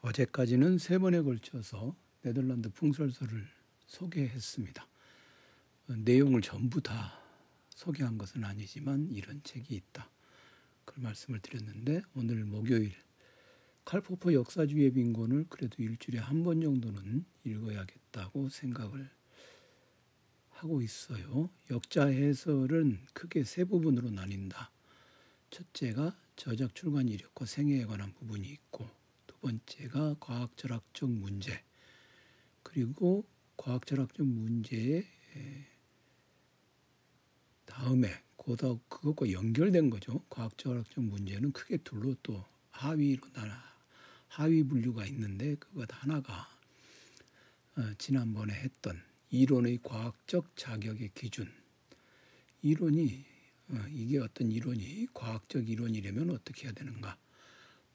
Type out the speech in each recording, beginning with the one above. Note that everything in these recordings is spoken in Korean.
어제까지는 세 번에 걸쳐서 네덜란드 풍설설을 소개했습니다. 내용을 전부 다 소개한 것은 아니지만 이런 책이 있다. 그 말씀을 드렸는데 오늘 목요일 칼포퍼 역사주의 빈곤을 그래도 일주일에 한 번 정도는 읽어야겠다고 생각을 하고 있어요. 역자 해설은 크게 세 부분으로 나뉜다. 첫째가 저작 출간 이력과 생애에 관한 부분이 있고 두 번째가 과학 철학적 문제 그리고 과학 철학적 문제의 다음에 고다 그것과 연결된 거죠. 과학 철학적 문제는 크게 둘로 또 하위로 나나 하위 분류가 있는데 그것 하나가 어, 지난번에 했던 이론의 과학적 자격의 기준 이론이 어, 이게 어떤 이론이 과학적 이론이려면 어떻게 해야 되는가?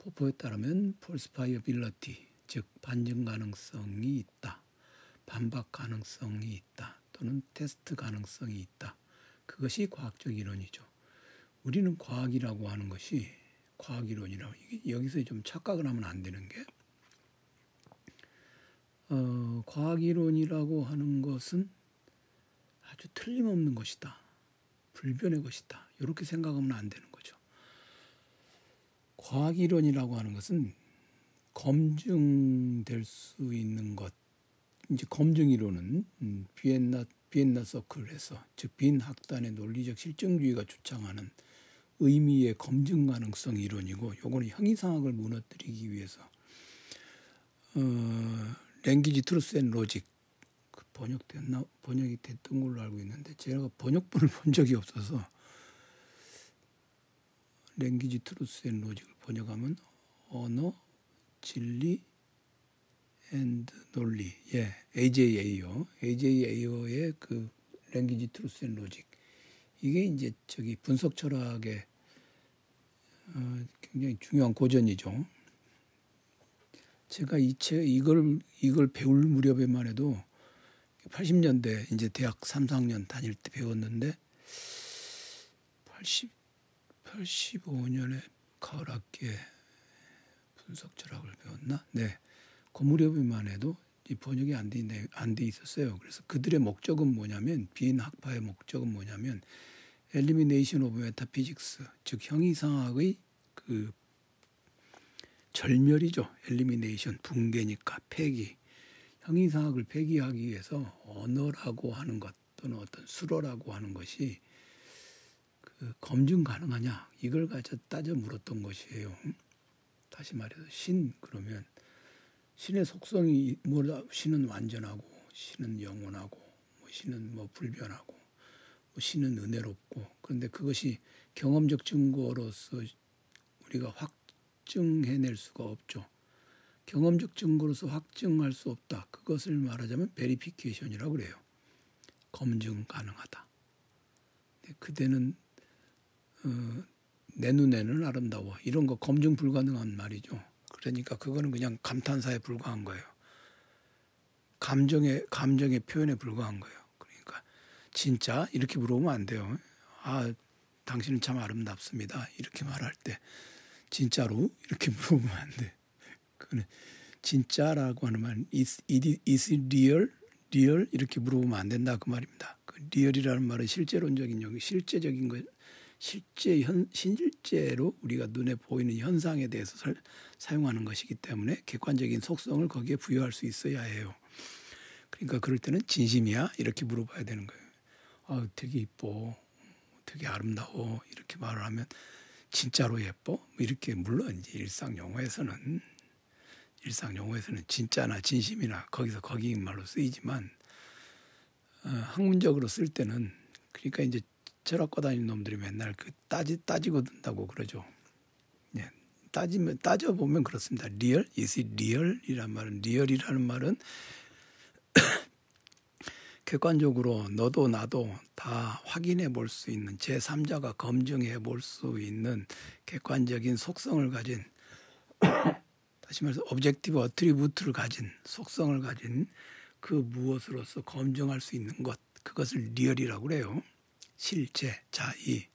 포퍼에 따르면 falsifiability 즉 반증 가능성이 있다. 반박 가능성이 있다. 또는 테스트 가능성이 있다. 그것이 과학적 이론이죠. 우리는 과학이라고 하는 것이 과학 이론이라고 여기서 좀 착각을 하면 안 되는 게 어, 과학 이론이라고 하는 것은 아주 틀림없는 것이다. 불변의 것이다. 이렇게 생각하면 안 되는 거죠. 과학 이론이라고 하는 것은 검증될 수 있는 것. 이제 검증 이론은 음, 비엔나 비엔나 서클에서 즉 빈 학단의 논리적 실증주의가 주창하는 의미의 검증 가능성 이론이고 요거는 형이상학을 무너뜨리기 위해서 어, Language Truth and Logic 번역됐나 번역이 됐던 걸로 알고 있는데 제가 번역본을 본 적이 없어서 랭귀지 트루스 앤 로직을 번역하면 언어 진리 and 논리. 예 A.J. 에이어 A.J. 에이어의 그 Language Truth and Logic. 이게 이제 저기 분석 철학의 어, 굉장히 중요한 고전이죠. 제가 이 책 이걸 이걸 배울 무렵에만 해도 80년대 이제 대학 3, 4학년 다닐 때 배웠는데 80 85년에 가을 학기에 분석 철학을 배웠나? 네. 그 무렵에만 해도 이 번역이 안 돼, 안 돼 있었어요. 그래서 그들의 목적은 뭐냐면 비인 학파의 목적은 뭐냐면 elimination of metaphysics 즉 형이상학의 그 절멸이죠. 엘리미네이션 붕괴니까 폐기 형이상학을 폐기하기 위해서 언어라고 하는 것 또는 어떤 수로라고 하는 것이 그 검증 가능하냐 이걸 가져 따져 물었던 것이에요. 다시 말해서 신 그러면 신의 속성이 뭐라 신은 완전하고 신은 영원하고 뭐 신은 뭐 불변하고 뭐 신은 은혜롭고 그런데 그것이 경험적 증거로서 우리가 확증해낼 수가 없죠. 경험적 증거로서 확증할 수 없다. 그것을 말하자면 베리피케이션이라고 그래요. 검증 가능하다. 그대는 어, 내 눈에는 아름다워. 이런 거 검증 불가능한 말이죠. 그러니까 그거는 그냥 감탄사에 불과한 거예요. 감정의 감정의 표현에 불과한 거예요. 그러니까 진짜 이렇게 물어보면 안 돼요. 아, 당신은 참 아름답습니다. 이렇게 말할 때 진짜로 이렇게 물어보면 안 돼. 그는 진짜라고 하는 말 is, is real, real 이렇게 물어보면 안 된다 그 말입니다. 그 리얼이라는 말은 실제론적인 영 실제적인 것, 실제 현 실제로 우리가 눈에 보이는 현상에 대해서 설, 사용하는 것이기 때문에 객관적인 속성을 거기에 부여할 수 있어야 해요. 그러니까 그럴 때는 진심이야 이렇게 물어봐야 되는 거예요. 아, 되게 이뻐, 되게 아름다워 이렇게 말을 하면 진짜로 예뻐? 뭐 이렇게 물론 이제 일상 용어에서는 일상 용어에서는 진짜나 진심이나 거기서 거기 말로 쓰이지만 어, 학문적으로 쓸 때는 그러니까 이제 철학과 다니는 놈들이 맨날 그 따지 따지고 든다고 그러죠. 예. 따지면 따져 보면 그렇습니다. real, it real이란 말은 real이라는 말은 객관적으로 너도 나도 다 확인해 볼 수 있는 제3자가 검증해 볼 수 있는 객관적인 속성을 가진 다시 말해서 objective attribute를 가진 속성을 가진 그 무엇으로서 검증할 수 있는 것 그것을 real이라고 그래요. 실제 자의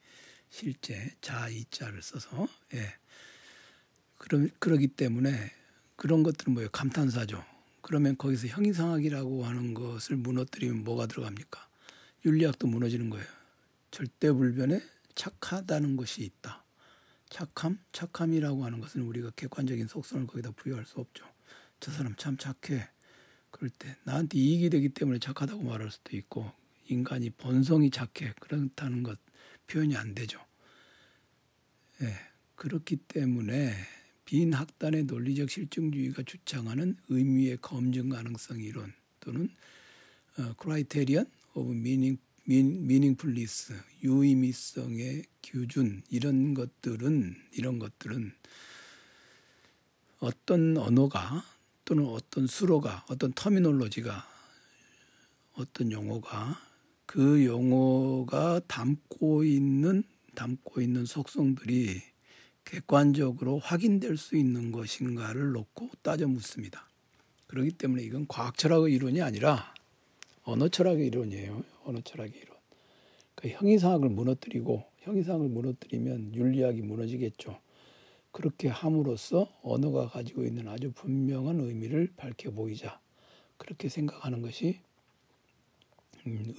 실제 자의자를 써서 예. 그러, 그러기 때문에 그런 것들은 뭐예요? 감탄사죠. 그러면 거기서 형이상학이라고 하는 것을 무너뜨리면 뭐가 들어갑니까? 윤리학도 무너지는 거예요. 절대 불변에 착하다는 것이 있다. 착함? 착함이라고 하는 것은 우리가 객관적인 속성을 거기다 부여할 수 없죠. 저 사람 참 착해. 그럴 때 나한테 이익이 되기 때문에 착하다고 말할 수도 있고 인간이 본성이 착해 그렇다는 것 표현이 안 되죠. 예, 그렇기 때문에 빈 학단의 논리적 실증주의가 주창하는 의미의 검증 가능성 이론 또는 어, criterion of meaning meaningfulness 유의미성의 기준 이런 것들은 이런 것들은 어떤 언어가 또는 어떤 술어가 어떤 terminology가 어떤 용어가 그 용어가 담고 있는 담고 있는 속성들이 객관적으로 확인될 수 있는 것인가를 놓고 따져 묻습니다. 그렇기 때문에 이건 과학 철학의 이론이 아니라 언어 철학의 이론이에요. 언어 철학의 이론. 그러니까 형이상학을 무너뜨리고 형이상학을 무너뜨리면 윤리학이 무너지겠죠. 그렇게 함으로써 언어가 가지고 있는 아주 분명한 의미를 밝혀 보이자. 그렇게 생각하는 것이 음,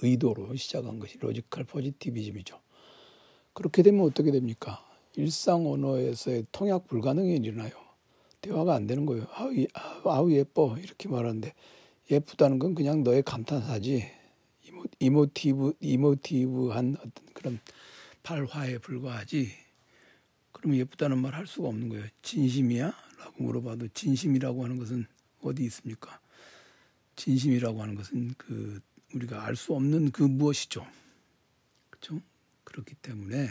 의도로 시작한 것이 logical positivism이죠. 그렇게 되면 어떻게 됩니까? 일상 언어에서의 통약 불가능이 일어나요. 대화가 안 되는 거예요. 아우, 아우 예뻐 이렇게 말하는데 예쁘다는 건 그냥 너의 감탄사지 emo, tive emotive한 어떤 그런 발화에 불과하지. 그러면 예쁘다는 말 할 수가 없는 거예요. 진심이야? 라고 물어봐도 진심이라고 하는 것은 어디 있습니까? 진심이라고 하는 것은 그 우리가 알 수 없는 그 무엇이죠. 그렇죠? 그렇기 때문에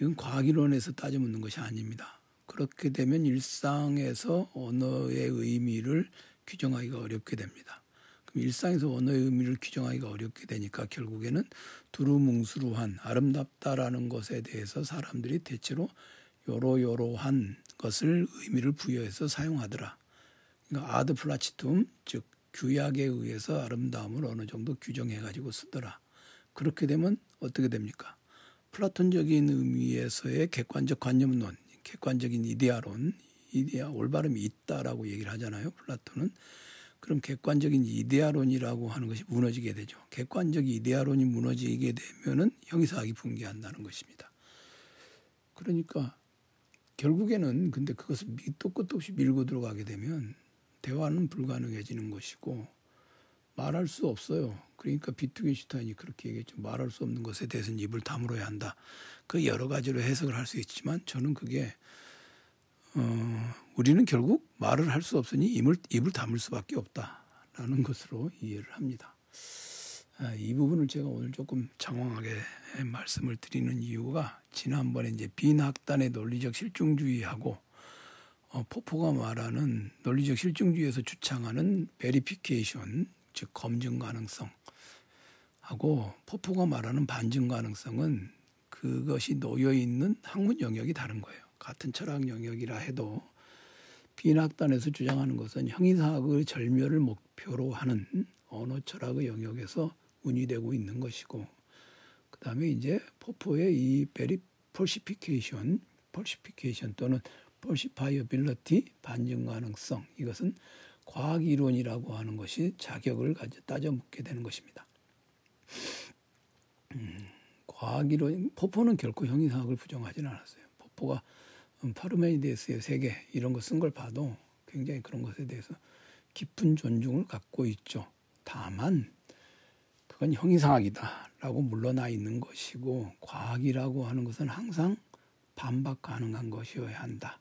이건 과학이론에서 따져 묻는 것이 아닙니다. 그렇게 되면 일상에서 언어의 의미를 규정하기가 어렵게 됩니다. 그럼 일상에서 언어의 의미를 규정하기가 어렵게 되니까 결국에는 두루뭉술한 아름답다라는 것에 대해서 사람들이 대체로 요로요로한 것을 의미를 부여해서 사용하더라. 그러니까 ad placitum 즉 규약에 의해서 아름다움을 어느 정도 규정해 가지고 쓰더라. 그렇게 되면 어떻게 됩니까? 플라톤적인 의미에서의 객관적 관념론, 객관적인 이데아론, 이데아 올바름이 있다라고 얘기를 하잖아요. 플라톤은 그럼 객관적인 이데아론이라고 하는 것이 무너지게 되죠. 객관적 이데아론이 무너지게 되면은 형이상학이 붕괴한다는 것입니다. 그러니까 결국에는 근데 그것을 밑도 끝도 없이 밀고 들어가게 되면 대화는 불가능해지는 것이고 말할 수 없어요. 그러니까 비트겐슈타인이 그렇게 얘기했죠. 말할 수 없는 것에 대해서는 입을 다물어야 한다. 그 여러 가지로 해석을 할 수 있지만 저는 그게 어, 우리는 결국 말을 할 수 없으니 입을, 입을 다물 수밖에 없다라는 것으로 이해를 합니다. 아, 이 부분을 제가 오늘 조금 장황하게 말씀을 드리는 이유가 지난번에 이제 빈학단의 논리적 실증주의하고 어, 포포가 말하는 논리적 실증주의에서 주창하는 베리피케이션 즉 검증 가능성 하고 포포가 말하는 반증 가능성은 그것이 놓여 있는 학문 영역이 다른 거예요. 같은 철학 영역이라 해도 빈학단에서 주장하는 것은 형이사학의 절멸을 목표로 하는 언어 철학의 영역에서 논의되고 있는 것이고 그다음에 이제 포퍼의 이 veri falsification, falsification 또는 falsifiability 반증 가능성 이것은 과학 이론이라고 하는 것이 자격을 가져 따져 묻게 되는 것입니다. 음, 과학 이론 포퍼는 결코 형이상학을 부정하지는 않았어요. 포퍼가 파르메니데스의 세계 이런 거 쓴 걸 봐도 굉장히 그런 것에 대해서 깊은 존중을 갖고 있죠. 다만 그건 형이상학이다라고 물러나 있는 것이고 과학이라고 하는 것은 항상 반박 가능한 것이어야 한다.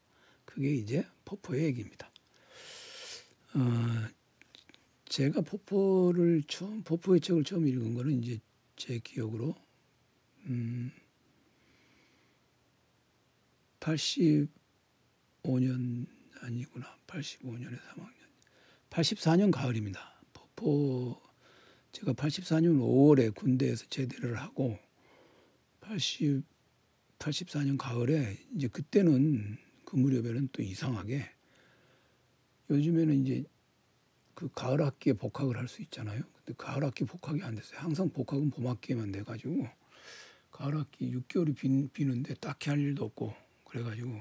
그게 이제 포포의 얘기입니다. 어, 제가 포포를 처음 포포의 책을 처음 읽은 거는 이제 제 기억으로 음, 85년 아니구나. 85년에 3학년. 84년 가을입니다. 포포 제가 84년 5월에 군대에서 제대를 하고 80 84년 가을에 이제 그때는 그 무렵에는 또 이상하게 요즘에는 이제 그 가을 학기에 복학을 할 수 있잖아요. 근데 가을 학기 복학이 안 됐어요. 항상 복학은 봄 학기에만 돼 가지고 가을 학기 6개월이 비, 비는데 딱히 할 일도 없고 그래 가지고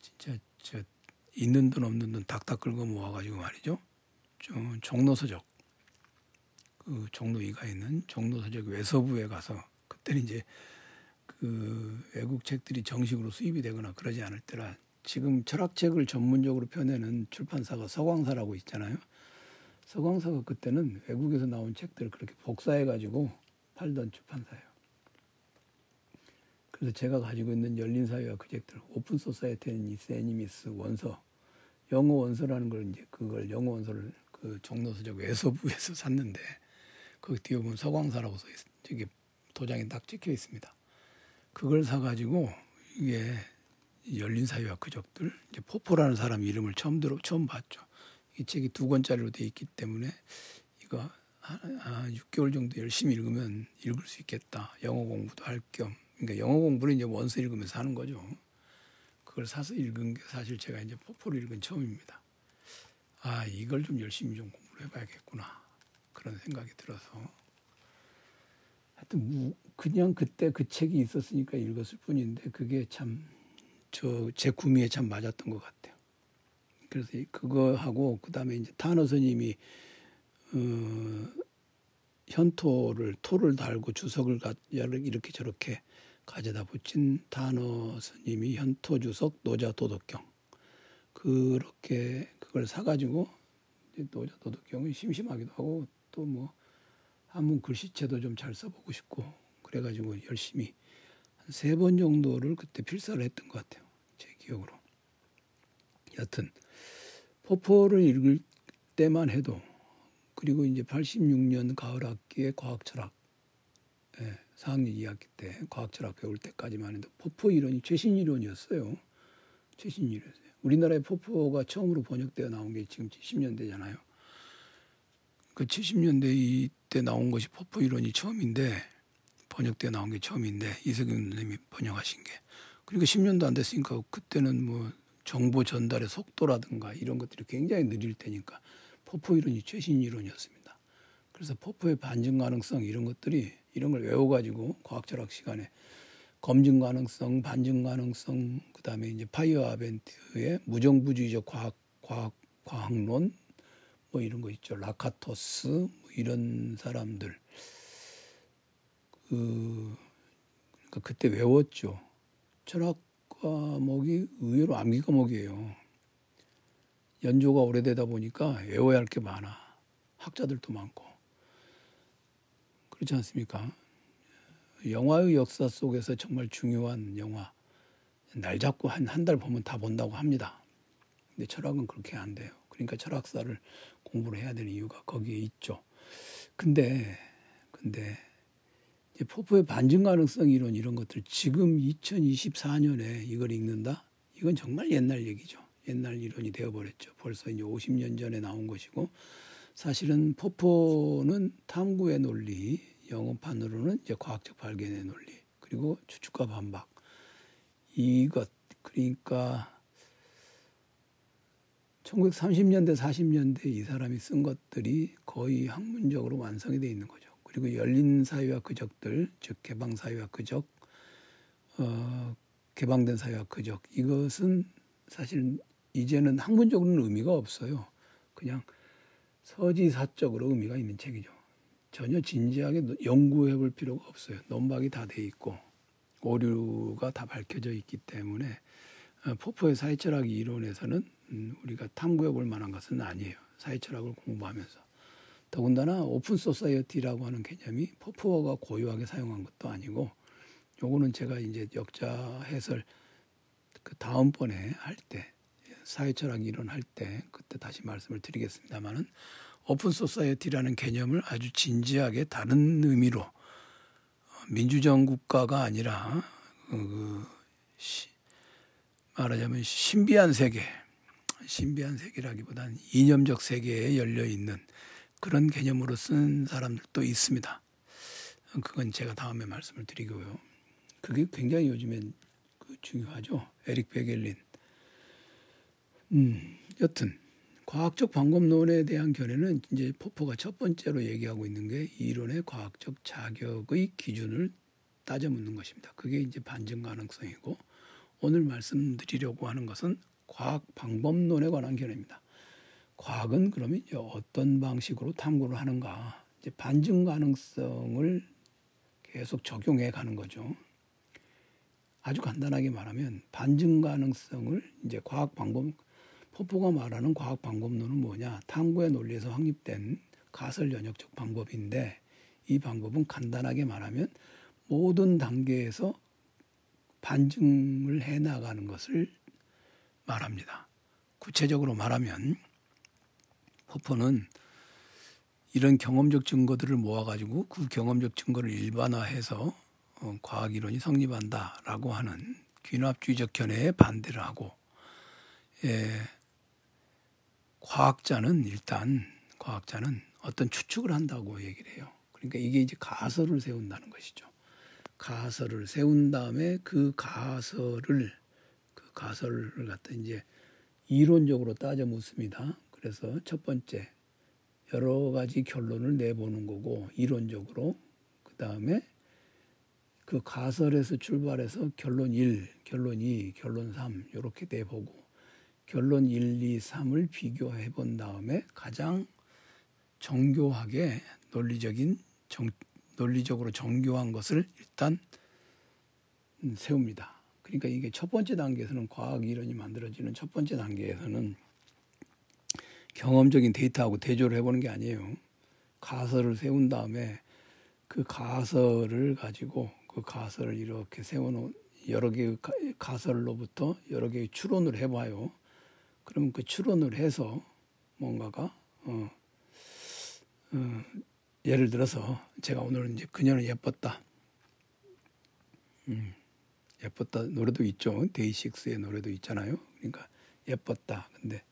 진짜 저 있는 돈 없는 돈 닥닥 긁어 모아 가지고 말이죠. 좀 종로 서적 그 종로 이가 있는 종로 서적 외서부에 가서 그때는 이제 그 외국 책들이 정식으로 수입이 되거나 그러지 않을 때라 지금 철학책을 전문적으로 펴내는 출판사가 서광사라고 있잖아요. 서광사가 그때는 외국에서 나온 책들을 그렇게 복사해 가지고 팔던 출판사예요. 그래서 제가 가지고 있는 열린 사회와 그 적들, Open Society and Its Enemies 원서, 영어 원서라는 걸 이제 그걸 영어 원서를 그 종로서적 외서부에서 샀는데 거기 뒤에 보면 서광사라고 써 있, 저기 도장에 딱 찍혀 있습니다. 그걸 사가지고 이게 열린 사회와 그 적들 이제 포퍼라는 사람 이름을 처음 들어 처음 봤죠. 이 책이 두 권짜리로 돼 있기 때문에 이거 아, 6개월 정도 열심히 읽으면 읽을 수 있겠다. 영어 공부도 할 겸. 그러니까 영어 공부를 이제 원서 읽으면서 하는 거죠. 그걸 사서 읽은 게 사실 제가 이제 포포를 읽은 처음입니다. 아, 이걸 좀 열심히 좀 공부를 해봐야겠구나. 그런 생각이 들어서. 하여튼, 그냥 그때 그 책이 있었으니까 읽었을 뿐인데, 그게 참, 저, 제 구미에 참 맞았던 것 같아요. 그래서 그거 하고, 그 다음에 이제 타너 스님이, 어, 현토를, 토를 달고 주석을 이렇게 저렇게 가져다 붙인 단어 스님이 현토 주석 노자 도덕경 그렇게 그걸 사가지고 노자 도덕경은 심심하기도 하고 또뭐 한문 글씨체도 좀 잘 써보고 싶고 그래가지고 열심히 한 세 번 정도를 그때 필사를 했던 것 같아요 제 기억으로 여튼 포포를 읽을 때만 해도 그리고 이제 86년 가을 학기에 과학철학 예, 4학년 2학기 때 과학철학 배울 때까지만 해도 포포 이론이 최신 이론이었어요. 최신 이론이었어요. 우리나라의 포포가 처음으로 번역되어 나온 게 지금 70년대잖아요. 그 70년대 이 때 나온 것이 포포 이론이 처음인데 번역되어 나온 게 처음인데 이석윤 선생님이 번역하신 게 그리고 10년도 안 됐으니까 그때는 뭐 정보 전달의 속도라든가 이런 것들이 굉장히 느릴 테니까 포퍼 이론이 최신 이론이었습니다. 그래서 포퍼의 반증 가능성 이런 것들이 이런 걸 외워가지고 과학철학 시간에 검증 가능성, 반증 가능성, 그 다음에 이제 파이어아벤트의 무정부주의적 과학, 과학, 과학론, 뭐 이런 거 있죠. 라카토스, 뭐 이런 사람들. 그, 그러니까 그때 외웠죠. 철학 과목이 의외로 암기 과목이에요. 연조가 오래되다 보니까 외워야 할 게 많아. 학자들도 많고. 그렇지 않습니까? 영화의 역사 속에서 정말 중요한 영화 날 잡고 한 한 달 보면 다 본다고 합니다. 근데 철학은 그렇게 안 돼요. 그러니까 철학사를 공부를 해야 되는 이유가 거기에 있죠. 근데 근데 이제 포포의 반증 가능성 이론 이런 것들 지금 2024년에 이걸 읽는다? 이건 정말 옛날 얘기죠. 옛날 이론이 되어버렸죠. 벌써 이제 50년 전에 나온 것이고 사실은 포포는 탐구의 논리, 영어판으로는 이제 과학적 발견의 논리, 그리고 추측과 반박. 이것, 그러니까 1930년대, 40년대 이 사람이 쓴 것들이 거의 학문적으로 완성이 되어 있는 거죠. 그리고 열린 사회와 그적들, 즉 개방 사회와 그적, 어, 개방된 사회와 그적 이것은 사실 이제는 학문적으로는 의미가 없어요. 그냥 서지사적으로 의미가 있는 책이죠. 전혀 진지하게 연구해 볼 필요가 없어요. 논박이 다 돼 있고 오류가 다 밝혀져 있기 때문에 어, 포퍼의 사회철학 이론에서는 음, 우리가 탐구해 볼 만한 것은 아니에요. 사회철학을 공부하면서. 더군다나 open society라고 하는 개념이 포퍼가 고유하게 사용한 것도 아니고 요거는 제가 이제 역자 해설 그 다음번에 할 때 사회철학 이론 할 때 그때 다시 말씀을 드리겠습니다만은 open society라는 개념을 아주 진지하게 다른 의미로 어, 민주정 국가가 아니라 어, 그 시, 말하자면 신비한 세계, 신비한 세계라기보다는 이념적 세계에 열려 있는 그런 개념으로 쓴 사람들도 있습니다. 그건 제가 다음에 말씀을 드리고요. 그게 굉장히 요즘엔 그 중요하죠. 에릭 베겔린 음, 여튼 과학적 방법론에 대한 견해는 이제 포포가 첫 번째로 얘기하고 있는 게 이론의 과학적 자격의 기준을 따져 묻는 것입니다. 그게 이제 반증 가능성이고 오늘 말씀드리려고 하는 것은 과학 방법론에 관한 견해입니다. 과학은 그러면 어떤 방식으로 탐구를 하는가? 이제 반증 가능성을 계속 적용해 가는 거죠. 아주 간단하게 말하면 반증 가능성을 이제 과학 방법 포포가 말하는 과학 방법론은 뭐냐? 탐구의 논리에서 확립된 가설 연역적 방법인데 이 방법은 간단하게 말하면 모든 단계에서 반증을 해 나가는 것을 말합니다. 구체적으로 말하면 포포는 이런 경험적 증거들을 모아가지고 그 경험적 증거를 일반화해서 어, 과학 이론이 성립한다라고 하는 귀납주의적 견해에 반대를 하고 예, 과학자는 일단 과학자는 어떤 추측을 한다고 얘기를 해요. 그러니까 이게 이제 가설을 세운다는 것이죠. 가설을 세운 다음에 그 가설을 그 가설을 갖다 이제 이론적으로 따져 묻습니다. 그래서 첫 번째 여러 가지 결론을 내보는 거고 이론적으로 그 다음에 그 가설에서 출발해서 결론 1, 결론 2, 결론 3 이렇게 내보고 결론 1, 2, 3을 비교해 본 다음에 가장 정교하게 논리적인 정, 논리적으로 정교한 것을 일단 세웁니다. 그러니까 이게 첫 번째 단계에서는 과학 이론이 만들어지는 첫 번째 단계에서는 경험적인 데이터하고 대조를 해보는 게 아니에요. 가설을 세운 다음에 그 가설을 가지고 그 가설을 이렇게 세워놓은 여러 개의 가설로부터 여러 개의 추론을 해봐요. 그러면 그 추론을 해서 뭔가가 어, 어, 예를 들어서 제가 오늘 이제 그녀는 예뻤다. 음, 예뻤다 노래도 있죠. 데이식스의 노래도 있잖아요. 그러니까 예뻤다. 근데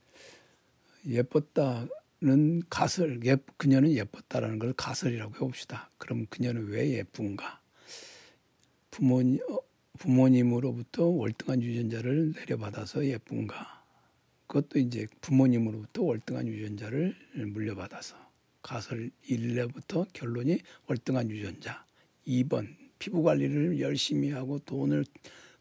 예뻤다는 가설, 예, 그녀는 예뻤다라는 걸 가설이라고 해봅시다. 그럼 그녀는 왜 예쁜가? 부모님, 어, 부모님으로부터 월등한 유전자를 내려받아서 예쁜가? 그것도 이제 부모님으로부터 월등한 유전자를 물려받아서 가설 1레부터 결론이 월등한 유전자. 2번 피부 관리를 열심히 하고 돈을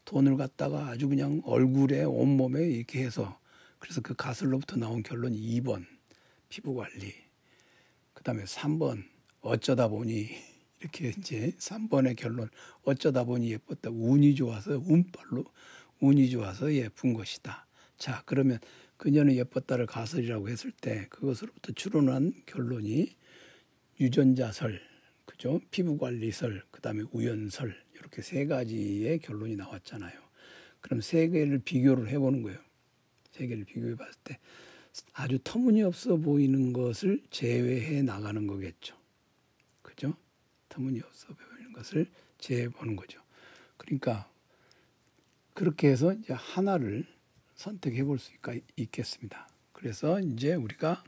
돈을 갖다가 아주 그냥 얼굴에 온몸에 이렇게 해서 그래서 그 가설로부터 나온 결론이 2번 피부 관리. 그다음에 3번 어쩌다 보니 이렇게 이제 3번의 결론 어쩌다 보니 예뻤다. 운이 좋아서 운빨로 운이 좋아서 예쁜 것이다. 자, 그러면 그녀는 예뻤다를 가설이라고 했을 때 그것으로부터 추론한 결론이 유전자설, 그죠? 피부관리설, 그 다음에 우연설 이렇게 세 가지의 결론이 나왔잖아요. 그럼 세 개를 비교를 해보는 거예요. 세 개를 비교해 봤을 때 아주 터무니없어 보이는 것을 제외해 나가는 거겠죠. 그죠? 터무니없어 보이는 것을 제외해 보는 거죠. 그러니까 그렇게 해서 이제 하나를 선택해 볼 수가 있겠습니다. 그래서 이제 우리가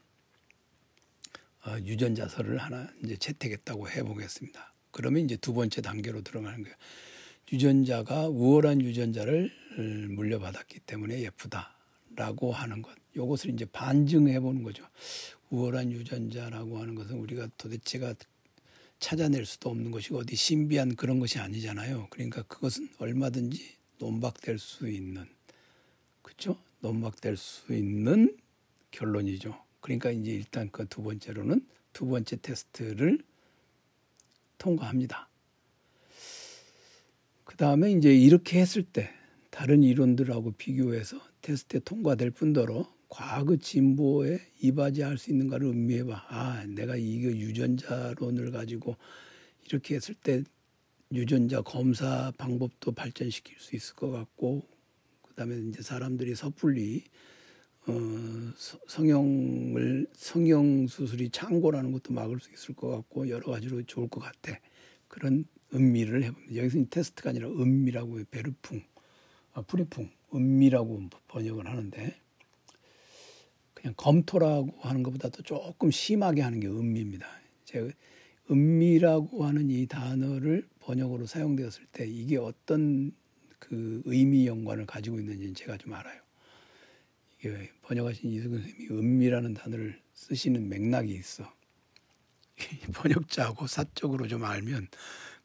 어, 유전자설을 하나 이제 채택했다고 해 보겠습니다. 그러면 이제 두 번째 단계로 들어가는 거예요. 유전자가 우월한 유전자를 물려받았기 때문에 예쁘다라고 하는 것. 이것을 이제 반증해 보는 거죠. 우월한 유전자라고 하는 것은 우리가 도대체가 찾아낼 수도 없는 것이고 어디 신비한 그런 것이 아니잖아요. 그러니까 그것은 얼마든지 논박될 수 있는 그렇죠? 논박될 수 있는 결론이죠. 그러니까 이제 일단 그 두 번째로는 두 번째 테스트를 통과합니다. 그 다음에 이제 이렇게 했을 때 다른 이론들하고 비교해서 테스트에 통과될 뿐더러 과학의 진보에 이바지할 수 있는가를 음미해봐. 아, 내가 이거 유전자론을 가지고 이렇게 했을 때 유전자 검사 방법도 발전시킬 수 있을 것 같고 그다음에 이제 사람들이 섣불리 어, 성형을 성형 수술이 창고라는 것도 막을 수 있을 것 같고 여러 가지로 좋을 것 같아. 그런 음미를 해봅니다. 여기서 테스트가 아니라 음미라고 베르풍, 아, Prüfung, 음미라고 번역을 하는데 그냥 검토라고 하는 것보다도 조금 심하게 하는 게 음미입니다. 제가 음미라고 하는 이 단어를 번역으로 사용되었을 때 이게 어떤 그 의미 연관을 가지고 있는지는 제가 좀 알아요. 이게 번역하신 이석윤 선생님이 음미라는 단어를 쓰시는 맥락이 있어. 번역자하고 사적으로 좀 알면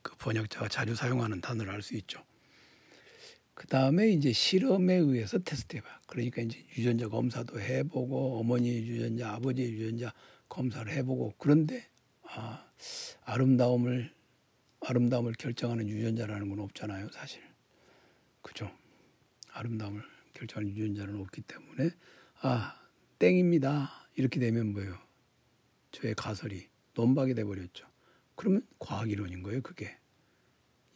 그 번역자가 자주 사용하는 단어를 알 수 있죠. 그 다음에 이제 실험에 의해서 테스트해봐. 그러니까 이제 유전자 검사도 해보고 어머니 유전자, 아버지 유전자 검사를 해보고 그런데 아, 아름다움을 아름다움을 결정하는 유전자라는 건 없잖아요, 사실. 그죠? 아름다움을 결정하는 유전자는 없기 때문에 아 땡입니다. 이렇게 되면 뭐예요? 저의 가설이 논박이 돼 버렸죠. 그러면 과학 이론인 거예요, 그게.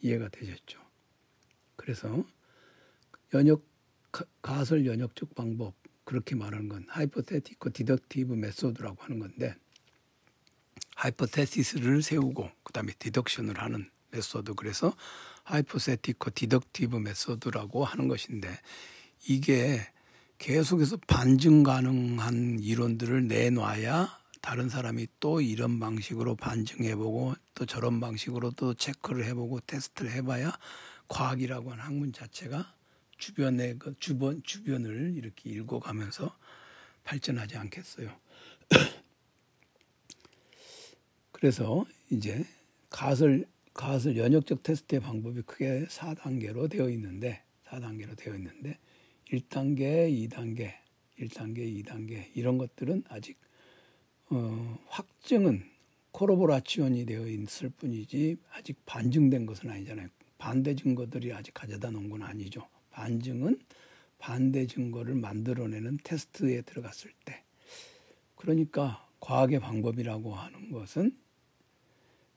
이해가 되셨죠? 그래서 연역 가설 연역적 방법 그렇게 말하는 건 hypothetico deductive method라고 하는 건데 hypothesis를 세우고 그다음에 deduction을 하는 method 그래서 hypothetico deductive method라고 하는 것인데 이게 계속해서 반증 가능한 이론들을 내놔야 다른 사람이 또 이런 방식으로 반증해보고 또 저런 방식으로 또 체크를 해보고 테스트를 해봐야 과학이라고 하는 학문 자체가 주변의 그 주변 주변을 이렇게 읽어가면서 발전하지 않겠어요. 그래서 이제 가설 가설 연역적 테스트의 방법이 크게 4단계로 되어 있는데 4단계로 되어 있는데 1단계, 2단계, 1단계, 2단계 이런 것들은 아직 어, 확증은 코로보라치온이 되어 있을 뿐이지 아직 반증된 것은 아니잖아요. 반대 증거들이 아직 가져다 놓은 건 아니죠. 반증은 반대 증거를 만들어내는 테스트에 들어갔을 때. 그러니까 과학의 방법이라고 하는 것은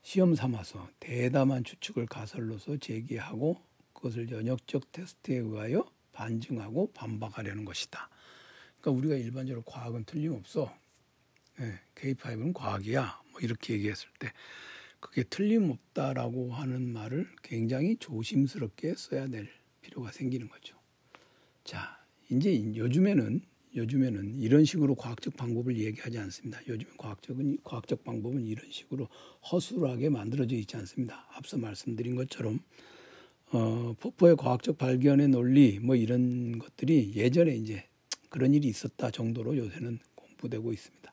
시험 삼아서 대담한 추측을 가설로서 제기하고 그것을 연역적 테스트에 의하여 반증하고 반박하려는 것이다. 그러니까 우리가 일반적으로 과학은 틀림없어. 네, K5는 과학이야. 뭐 이렇게 얘기했을 때 그게 틀림없다라고 하는 말을 굉장히 조심스럽게 써야 될 필요가 생기는 거죠. 자, 이제 요즘에는 요즘에는 이런 식으로 과학적 방법을 얘기하지 않습니다. 요즘 과학적은 과학적 방법은 이런 식으로 허술하게 만들어져 있지 않습니다. 앞서 말씀드린 것처럼 어, 폭포의 과학적 발견의 논리 뭐 이런 것들이 예전에 이제 그런 일이 있었다 정도로 요새는 공부되고 있습니다.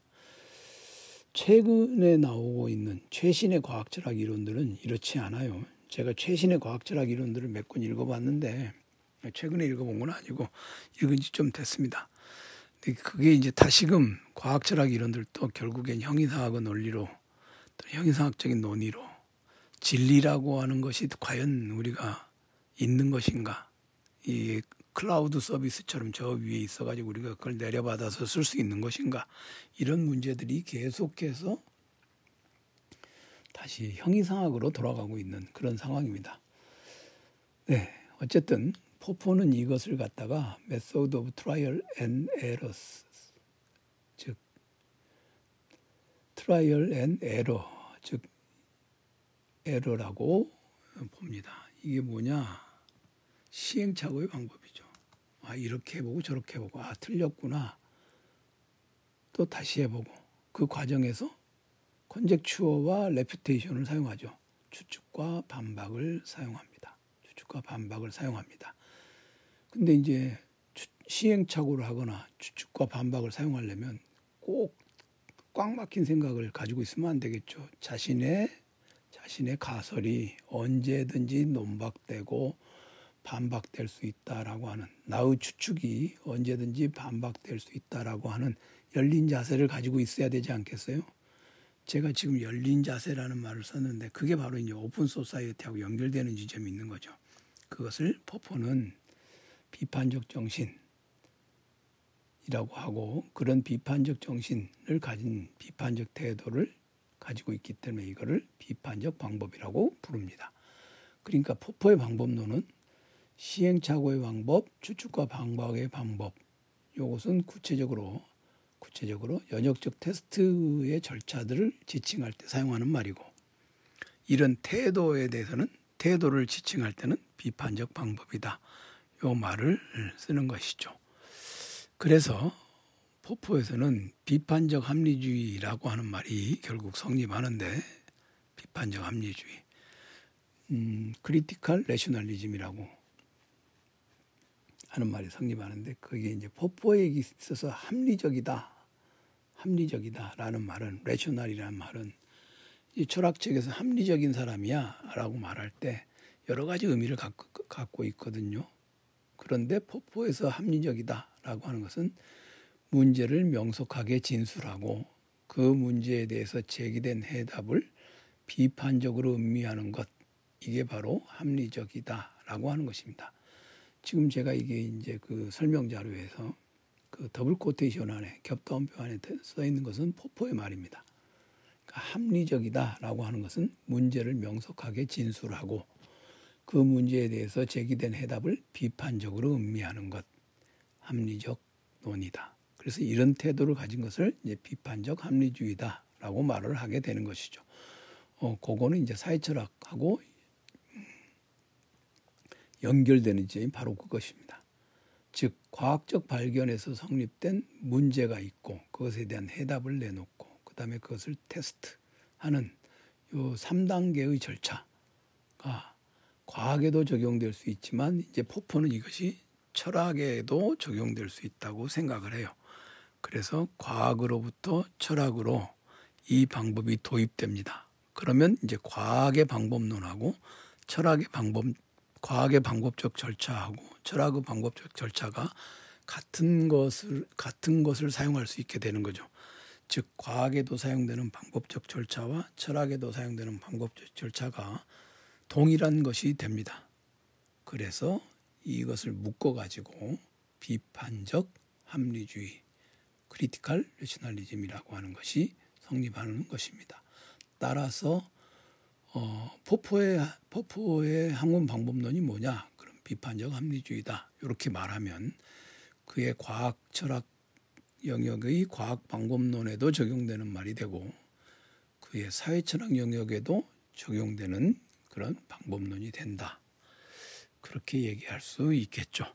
최근에 나오고 있는 최신의 과학 철학 이론들은 이렇지 않아요. 제가 최신의 과학 철학 이론들을 몇 권 읽어봤는데 최근에 읽어본 건 아니고 읽은 지 좀 됐습니다. 그게 이제 다시금 과학 철학 이론들도 결국엔 형이상학의 논리로 또 형이상학적인 논의로 진리라고 하는 것이 과연 우리가 있는 것인가 이 클라우드 서비스처럼 저 위에 있어가지고 우리가 그걸 내려받아서 쓸 수 있는 것인가 이런 문제들이 계속해서 다시 형이상학으로 돌아가고 있는 그런 상황입니다. 네, 어쨌든 포포는 이것을 갖다가 method of trial and errors 즉 trial and error 즉 에러라고 봅니다. 이게 뭐냐? 시행착오의 방법이죠. 아 이렇게 해보고 저렇게 해보고 아 틀렸구나. 또 다시 해보고 그 과정에서 conjecture와 refutation을 사용하죠. 추측과 반박을 사용합니다. 추측과 반박을 사용합니다. 근데 이제 시행착오를 하거나 추측과 반박을 사용하려면 꼭 꽉 막힌 생각을 가지고 있으면 안 되겠죠. 자신의 자신의 가설이 언제든지 논박되고 반박될 수 있다라고 하는 나의 추측이 언제든지 반박될 수 있다라고 하는 열린 자세를 가지고 있어야 되지 않겠어요? 제가 지금 열린 자세라는 말을 썼는데 그게 바로 이제 오픈 소사이어티하고 연결되는 지점이 있는 거죠. 그것을 포포는 비판적 정신이라고 하고 그런 비판적 정신을 가진 비판적 태도를 가지고 있기 때문에 이거를 비판적 방법이라고 부릅니다. 그러니까 포포의 방법론은 시행착오의 방법, 추측과 방박의 방법. 이것은 구체적으로 구체적으로 연역적 테스트의 절차들을 지칭할 때 사용하는 말이고 이런 태도에 대해서는 태도를 지칭할 때는 비판적 방법이다. 요 말을 쓰는 것이죠. 그래서 포퍼에서는 비판적 합리주의라고 하는 말이 결국 성립하는데 비판적 합리주의, 음, critical rationalism이라고 하는 말이 성립하는데 그게 이제 포퍼에 있어서 합리적이다, 합리적이다라는 말은 레셔널이라는 말은 이 철학책에서 합리적인 사람이야라고 말할 때 여러 가지 의미를 갖고, 갖고 있거든요. 그런데 포포에서 합리적이다라고 하는 것은 문제를 명석하게 진술하고 그 문제에 대해서 제기된 해답을 비판적으로 음미하는 것 이게 바로 합리적이다라고 하는 것입니다. 지금 제가 이게 이제 그 설명 자료에서 그 double quotation 안에 겹따옴표 안에 써 있는 것은 포퍼의 말입니다. 그러니까 합리적이다라고 하는 것은 문제를 명석하게 진술하고 그 문제에 대해서 제기된 해답을 비판적으로 음미하는 것 합리적 논의다. 그래서 이런 태도를 가진 것을 이제 비판적 합리주의다라고 말을 하게 되는 것이죠. 어, 그거는 이제 사회철학하고 연결되는 점이 바로 그것입니다. 즉 과학적 발견에서 성립된 문제가 있고 그것에 대한 해답을 내놓고 그다음에 그것을 테스트하는 요 3단계의 절차가 과학에도 적용될 수 있지만 이제 포포는 이것이 철학에도 적용될 수 있다고 생각을 해요. 그래서 과학으로부터 철학으로 이 방법이 도입됩니다. 그러면 이제 과학의 방법론하고 철학의 방법 과학의 방법적 절차하고 철학의 방법적 절차가 같은 것을 같은 것을 사용할 수 있게 되는 거죠. 즉 과학에도 사용되는 방법적 절차와 철학에도 사용되는 방법적 절차가 동일한 것이 됩니다. 그래서 이것을 묶어 가지고 비판적 합리주의 critical rationalism이라고 하는 것이 성립하는 것입니다. 따라서 어, 포퍼의 포퍼의 학문 방법론이 뭐냐? 그럼 비판적 합리주의다. 이렇게 말하면 그의 과학 철학 영역의 과학 방법론에도 적용되는 말이 되고 그의 사회 철학 영역에도 적용되는 그런 방법론이 된다. 그렇게 얘기할 수 있겠죠.